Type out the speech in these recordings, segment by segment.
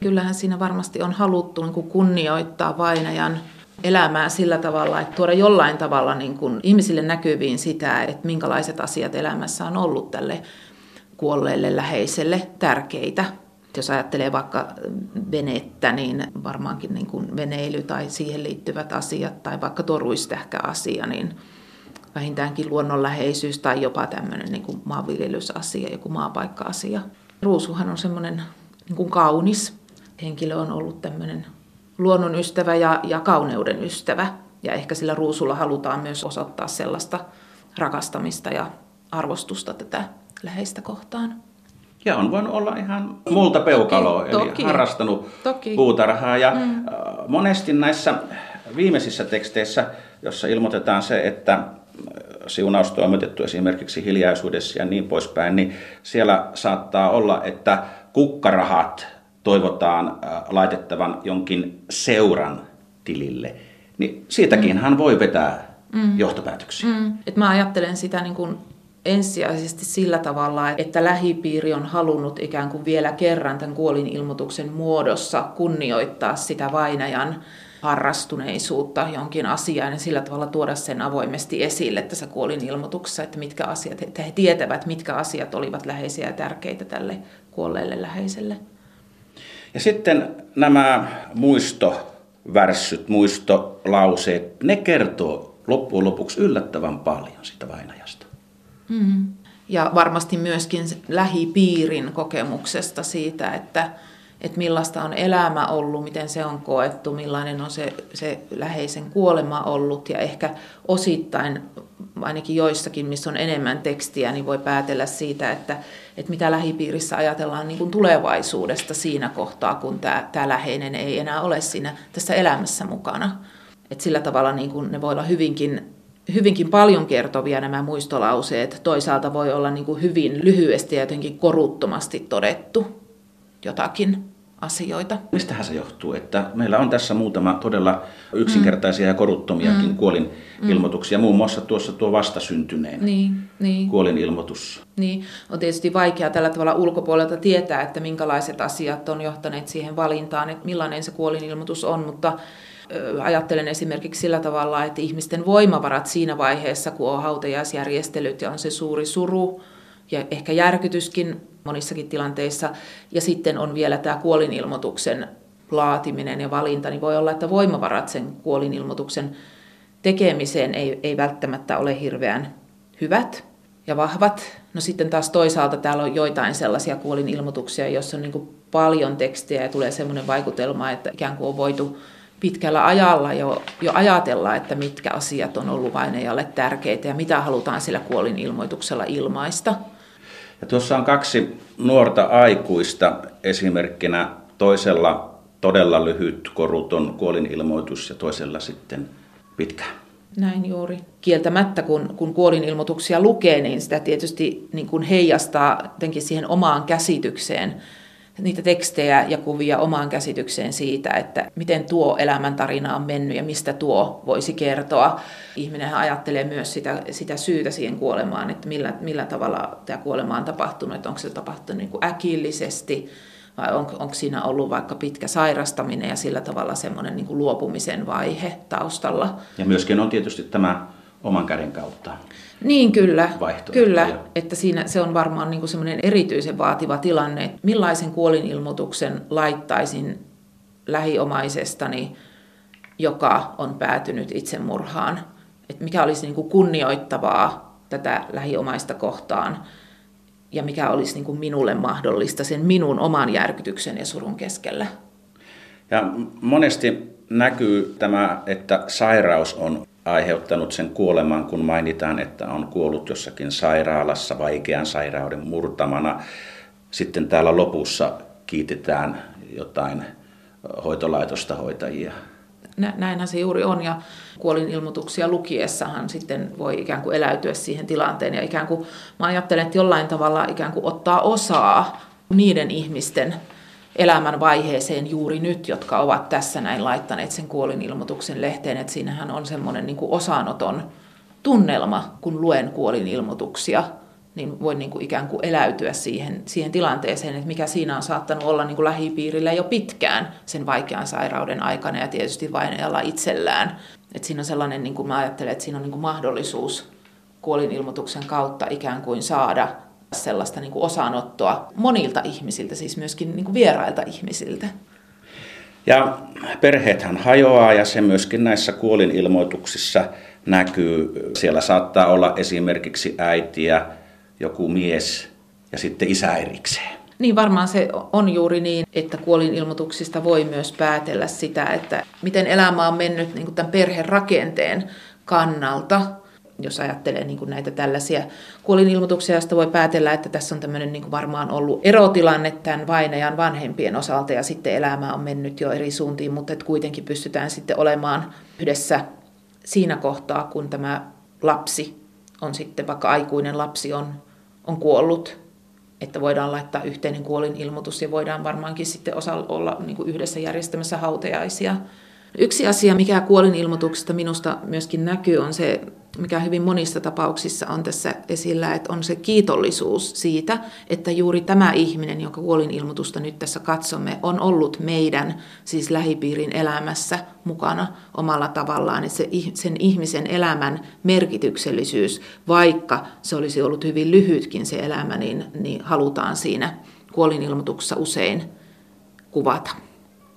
Kyllähän siinä varmasti on haluttu niin kuin kunnioittaa vainajan elämää sillä tavalla, että tuoda jollain tavalla niin kuin ihmisille näkyviin sitä, että minkälaiset asiat elämässä on ollut tälle kuolleelle läheiselle tärkeitä. Jos ajattelee vaikka venettä, niin varmaankin niin kuin veneily tai siihen liittyvät asiat, tai vaikka toruistähkä-asia, niin vähintäänkin luonnonläheisyys tai jopa tämmöinen niin kuin maanviljelysasia, joku maapaikka-asia. Ruusuhan on semmoinen niin kuin kaunis henkilö, on ollut tämmöinen luonnon ystävä ja, ja kauneuden ystävä. Ja ehkä sillä ruusulla halutaan myös osoittaa sellaista rakastamista ja arvostusta tätä läheistä kohtaan. Ja on voinut olla ihan multa peukaloa, toki, eli toki, harrastanut toki. puutarhaa. Ja mm. Äh, monesti näissä viimeisissä teksteissä, jossa ilmoitetaan se, että äh, siunaus toimitettu esimerkiksi hiljaisuudessa ja niin poispäin, niin siellä saattaa olla, että kukkarahat toivotaan äh, laitettavan jonkin seuran tilille. Niin siitäkin mm. hän voi vetää mm. johtopäätöksiä. Mm. Et mä ajattelen sitä niin kuin ensisijaisesti sillä tavalla, että lähipiiri on halunnut ikään kuin vielä kerran tämän kuolinilmoituksen muodossa kunnioittaa sitä vainajan harrastuneisuutta jonkin asiaan ja sillä tavalla tuoda sen avoimesti esille tässä kuolinilmoituksessa, että mitkä asiat, että he tietävät, mitkä asiat olivat läheisiä ja tärkeitä tälle kuolleelle läheiselle. Ja sitten nämä muistovärsyt, muistolauseet, ne kertoo loppujen lopuksi yllättävän paljon sitä vainajasta. Mm. Ja varmasti myöskin lähipiirin kokemuksesta siitä, että, että millaista on elämä ollut, miten se on koettu, millainen on se, se läheisen kuolema ollut ja ehkä osittain ainakin joissakin, missä on enemmän tekstiä, niin voi päätellä siitä, että, että mitä lähipiirissä ajatellaan niin kuin tulevaisuudesta siinä kohtaa, kun tämä, tämä läheinen ei enää ole siinä tässä elämässä mukana. Et sillä tavalla niin kuin ne voi olla hyvinkin, hyvinkin paljon kertovia nämä muistolauseet. Toisaalta voi olla niin kuin hyvin lyhyesti ja jotenkin koruttomasti todettu jotakin asioita. Mistähän se johtuu, että meillä on tässä muutama todella yksinkertaisia mm. ja koruttomiakin mm. kuolin ilmoituksia, muun muassa tuossa tuo vastasyntyneen niin, niin. kuolin ilmoitus. Niin, on tietysti vaikea tällä tavalla ulkopuolelta tietää, että minkälaiset asiat on johtaneet siihen valintaan, että millainen se kuolin ilmoitus on, mutta ajattelen esimerkiksi sillä tavalla, että ihmisten voimavarat siinä vaiheessa, kun on hautajaisjärjestelyt ja on se suuri suru ja ehkä järkytyskin monissakin tilanteissa. Ja sitten on vielä tämä kuolinilmoituksen laatiminen ja valinta, niin voi olla, että voimavarat sen kuolinilmoituksen tekemiseen ei, ei välttämättä ole hirveän hyvät ja vahvat. No sitten taas toisaalta täällä on joitain sellaisia kuolinilmoituksia, joissa on niin paljon tekstiä ja tulee sellainen vaikutelma, että ikään kuin on voitu pitkällä ajalla jo, jo ajatella, että mitkä asiat on ollut vainajalle tärkeitä ja mitä halutaan sillä kuolinilmoituksella ilmaista. Ja tuossa on kaksi nuorta aikuista esimerkkinä. Toisella todella lyhyt koruton kuolinilmoitus ja toisella sitten pitkä. Näin juuri. Kieltämättä, kun, kun kuolinilmoituksia lukee, niin sitä tietysti niin kuin heijastaa jotenkin siihen omaan käsitykseen niitä tekstejä ja kuvia omaan käsitykseen siitä, että miten tuo elämäntarina on mennyt ja mistä tuo voisi kertoa. Ihminen ajattelee myös sitä, sitä syytä siihen kuolemaan, että millä, millä tavalla tämä kuolema on tapahtunut, että onko se tapahtunut niin kuin äkillisesti vai on, onko siinä ollut vaikka pitkä sairastaminen ja sillä tavalla semmoinen niin luopumisen vaihe taustalla. Ja myöskin on tietysti tämä oman käden kautta. Niin kyllä, kyllä että siinä se on varmaan niin kuin semmoinen erityisen vaativa tilanne, että millaisen kuolinilmoituksen laittaisin lähiomaisestani, joka on päätynyt itsemurhaan, että mikä olisi niin kuin kunnioittavaa tätä lähiomaista kohtaan ja mikä olisi niin kuin minulle mahdollista sen minun oman järkytyksen ja surun keskellä. Ja monesti näkyy tämä, että sairaus on aiheuttanut sen kuoleman, kun mainitaan, että on kuollut jossakin sairaalassa vaikean sairauden murtamana. Sitten täällä lopussa kiitetään jotain hoitolaitosta hoitajia. Näinhän se juuri on ja kuolinilmoituksia lukiessahan sitten voi ikään kuin eläytyä siihen tilanteen ja ikään kuin mä ajattelen, että jollain tavalla ikään kuin ottaa osaa niiden ihmisten elämän vaiheeseen juuri nyt, jotka ovat tässä näin laittaneet sen kuolinilmoituksen lehteen, että siinähän on semmoinen niin osanoton tunnelma, kun luen kuolinilmoituksia niin voi niin kuin ikään kuin eläytyä siihen, siihen tilanteeseen, että mikä siinä on saattanut olla niin kuin lähipiirillä jo pitkään sen vaikean sairauden aikana ja tietysti vainajalla itsellään. Että siinä on sellainen, niin kuin mä ajattelen, että siinä on niin kuin mahdollisuus kuolinilmoituksen kautta ikään kuin saada sellaista niin kuin osanottoa monilta ihmisiltä, siis myöskin niin kuin vierailta ihmisiltä. Ja perheethän hajoaa ja se myöskin näissä kuolinilmoituksissa näkyy. Siellä saattaa olla esimerkiksi äitiä, joku mies ja sitten isä erikseen. Niin varmaan se on juuri niin, että kuolinilmoituksista voi myös päätellä sitä, että miten elämä on mennyt niin kuin tämän perherakenteen kannalta jos ajattelee niin kuin näitä tällaisia kuolinilmoituksia, joista voi päätellä, että tässä on tämmöinen niin kuin varmaan ollut erotilanne tämän vainajan vanhempien osalta ja sitten elämä on mennyt jo eri suuntiin, mutta että kuitenkin pystytään sitten olemaan yhdessä siinä kohtaa, kun tämä lapsi on sitten, vaikka aikuinen lapsi on, on kuollut, että voidaan laittaa yhteinen kuolinilmoitus ja voidaan varmaankin sitten osa olla niin kuin yhdessä järjestämässä hautajaisia. Yksi asia, mikä kuolinilmoituksesta minusta myöskin näkyy, on se mikä hyvin monissa tapauksissa on tässä esillä, että on se kiitollisuus siitä, että juuri tämä ihminen, jonka kuolinilmoitusta nyt tässä katsomme, on ollut meidän, siis lähipiirin elämässä mukana omalla tavallaan, että se, sen ihmisen elämän merkityksellisyys, vaikka se olisi ollut hyvin lyhytkin se elämä, niin, niin halutaan siinä kuolinilmoituksessa usein kuvata.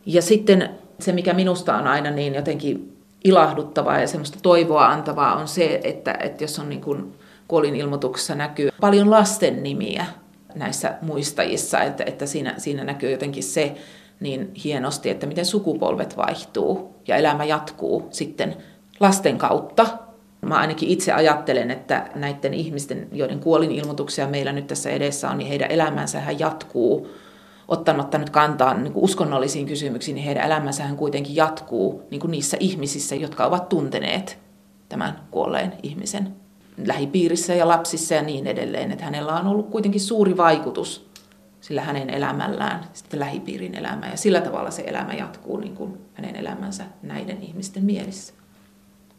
Ja sitten se, mikä minusta on aina niin jotenkin ilahduttavaa ja semmoista toivoa antavaa on se, että, että jos on niin kuin kuolinilmoituksessa näkyy paljon lasten nimiä näissä muistajissa, että, että siinä, siinä näkyy jotenkin se niin hienosti, että miten sukupolvet vaihtuu ja elämä jatkuu sitten lasten kautta. Mä ainakin itse ajattelen, että näiden ihmisten, joiden kuolinilmoituksia meillä nyt tässä edessä on, niin heidän elämänsä jatkuu ottamatta nyt kantaa niin kuin uskonnollisiin kysymyksiin, niin heidän elämänsähän kuitenkin jatkuu niin kuin niissä ihmisissä, jotka ovat tunteneet tämän kuolleen ihmisen lähipiirissä ja lapsissa ja niin edelleen. Että hänellä on ollut kuitenkin suuri vaikutus sillä hänen elämällään, sitten lähipiirin elämään. Ja sillä tavalla se elämä jatkuu niin kuin hänen elämänsä näiden ihmisten mielissä.